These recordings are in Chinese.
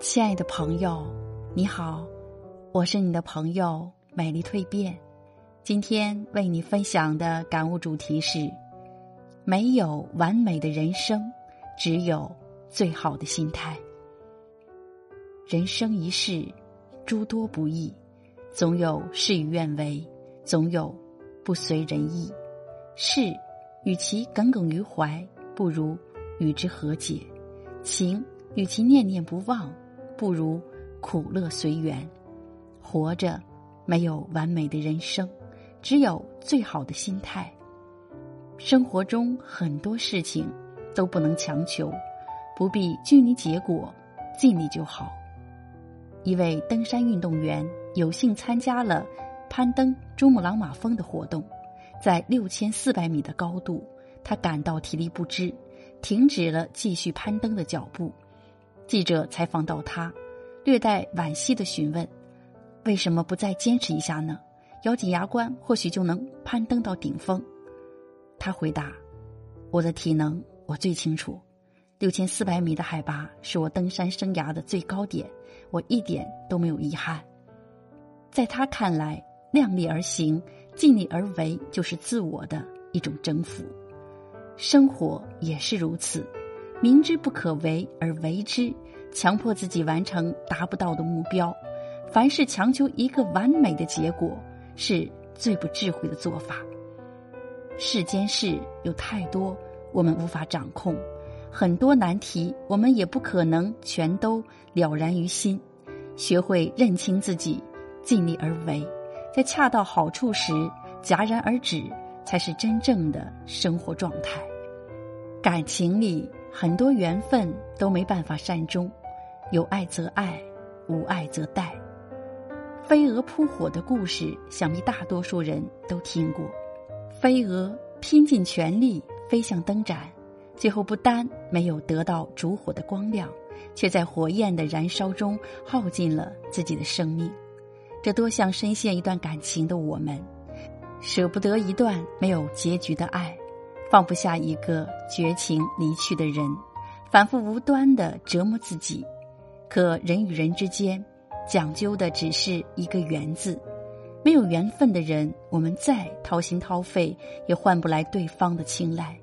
亲爱的朋友，你好，我是你的朋友美丽蜕变。今天为你分享的感悟主题是：没有完美的人生，只有最好的心态。人生一世，诸多不易，总有事与愿违，总有不随人意。事与其耿耿于怀，不如与之和解；情与其念念不忘。不如苦乐随缘，活着没有完美的人生，只有最好的心态。生活中很多事情都不能强求，不必拘泥结果，尽力就好。一位登山运动员有幸参加了攀登珠穆朗玛峰的活动，在六千四百米的高度，他感到体力不支，停止了继续攀登的脚步。记者采访到他，略带惋惜的询问：“为什么不再坚持一下呢？咬紧牙关，或许就能攀登到顶峰。”他回答：“我的体能我最清楚，六千四百米的海拔是我登山生涯的最高点，我一点都没有遗憾。”在他看来，量力而行、尽力而为就是自我的一种征服。生活也是如此。明知不可为而为之，强迫自己完成达不到的目标，凡是强求一个完美的结果，是最不智慧的做法。世间事有太多我们无法掌控，很多难题我们也不可能全都了然于心。学会认清自己，尽力而为，在恰到好处时戛然而止，才是真正的生活状态。感情里。很多缘分都没办法善终，有爱则爱，无爱则殆。飞蛾扑火的故事，想必大多数人都听过。飞蛾拼尽全力飞向灯盏，最后不单没有得到烛火的光亮，却在火焰的燃烧中耗尽了自己的生命。这多像深陷一段感情的我们，舍不得一段没有结局的爱。放不下一个绝情离去的人，反复无端的折磨自己。可人与人之间，讲究的只是一个缘字。没有缘分的人，我们再掏心掏肺，也换不来对方的青睐；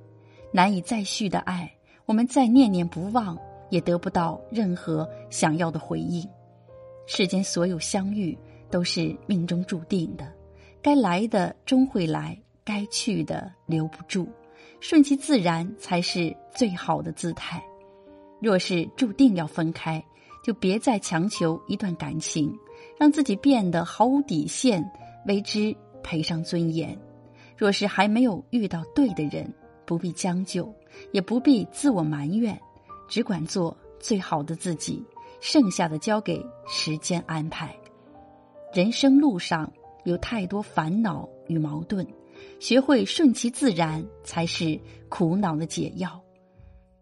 难以再续的爱，我们再念念不忘，也得不到任何想要的回应。世间所有相遇，都是命中注定的，该来的终会来，该去的留不住。顺其自然才是最好的姿态。若是注定要分开，就别再强求一段感情，让自己变得毫无底线，为之赔上尊严。若是还没有遇到对的人，不必将就，也不必自我埋怨，只管做最好的自己，剩下的交给时间安排。人生路上有太多烦恼与矛盾。学会顺其自然，才是苦恼的解药。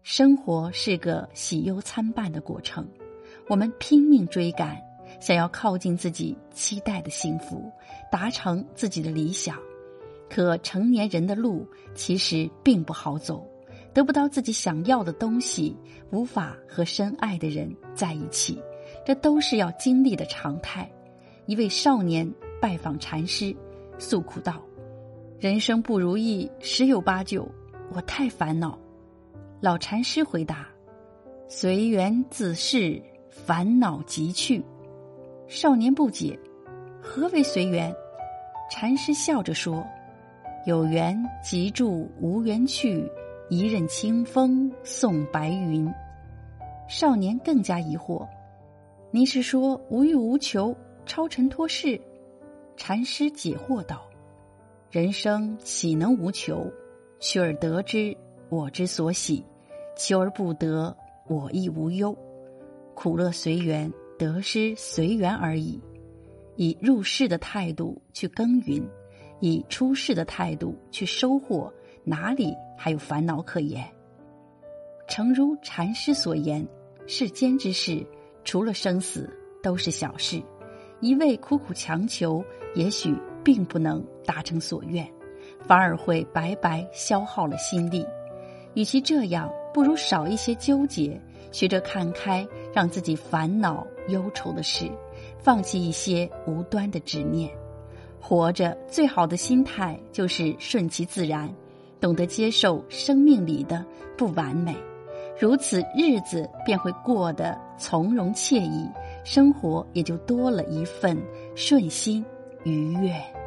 生活是个喜忧参半的过程，我们拼命追赶，想要靠近自己期待的幸福，达成自己的理想。可成年人的路其实并不好走，得不到自己想要的东西，无法和深爱的人在一起，这都是要经历的常态。一位少年拜访禅师，诉苦道。人生不如意十有八九，我太烦恼。老禅师回答：“随缘自是，烦恼即去。”少年不解，何为随缘？禅师笑着说：“有缘即住，无缘去。一任清风送白云。”少年更加疑惑：“您是说无欲无求，超尘脱世？”禅师解惑道。人生岂能无求？取而得之，我之所喜；求而不得，我亦无忧。苦乐随缘，得失随缘而已。以入世的态度去耕耘，以出世的态度去收获，哪里还有烦恼可言？诚如禅师所言，世间之事，除了生死，都是小事。一味苦苦强求，也许。并不能达成所愿，反而会白白消耗了心力。与其这样，不如少一些纠结，学着看开，让自己烦恼忧愁的事，放弃一些无端的执念。活着最好的心态就是顺其自然，懂得接受生命里的不完美，如此日子便会过得从容惬意，生活也就多了一份顺心愉悦。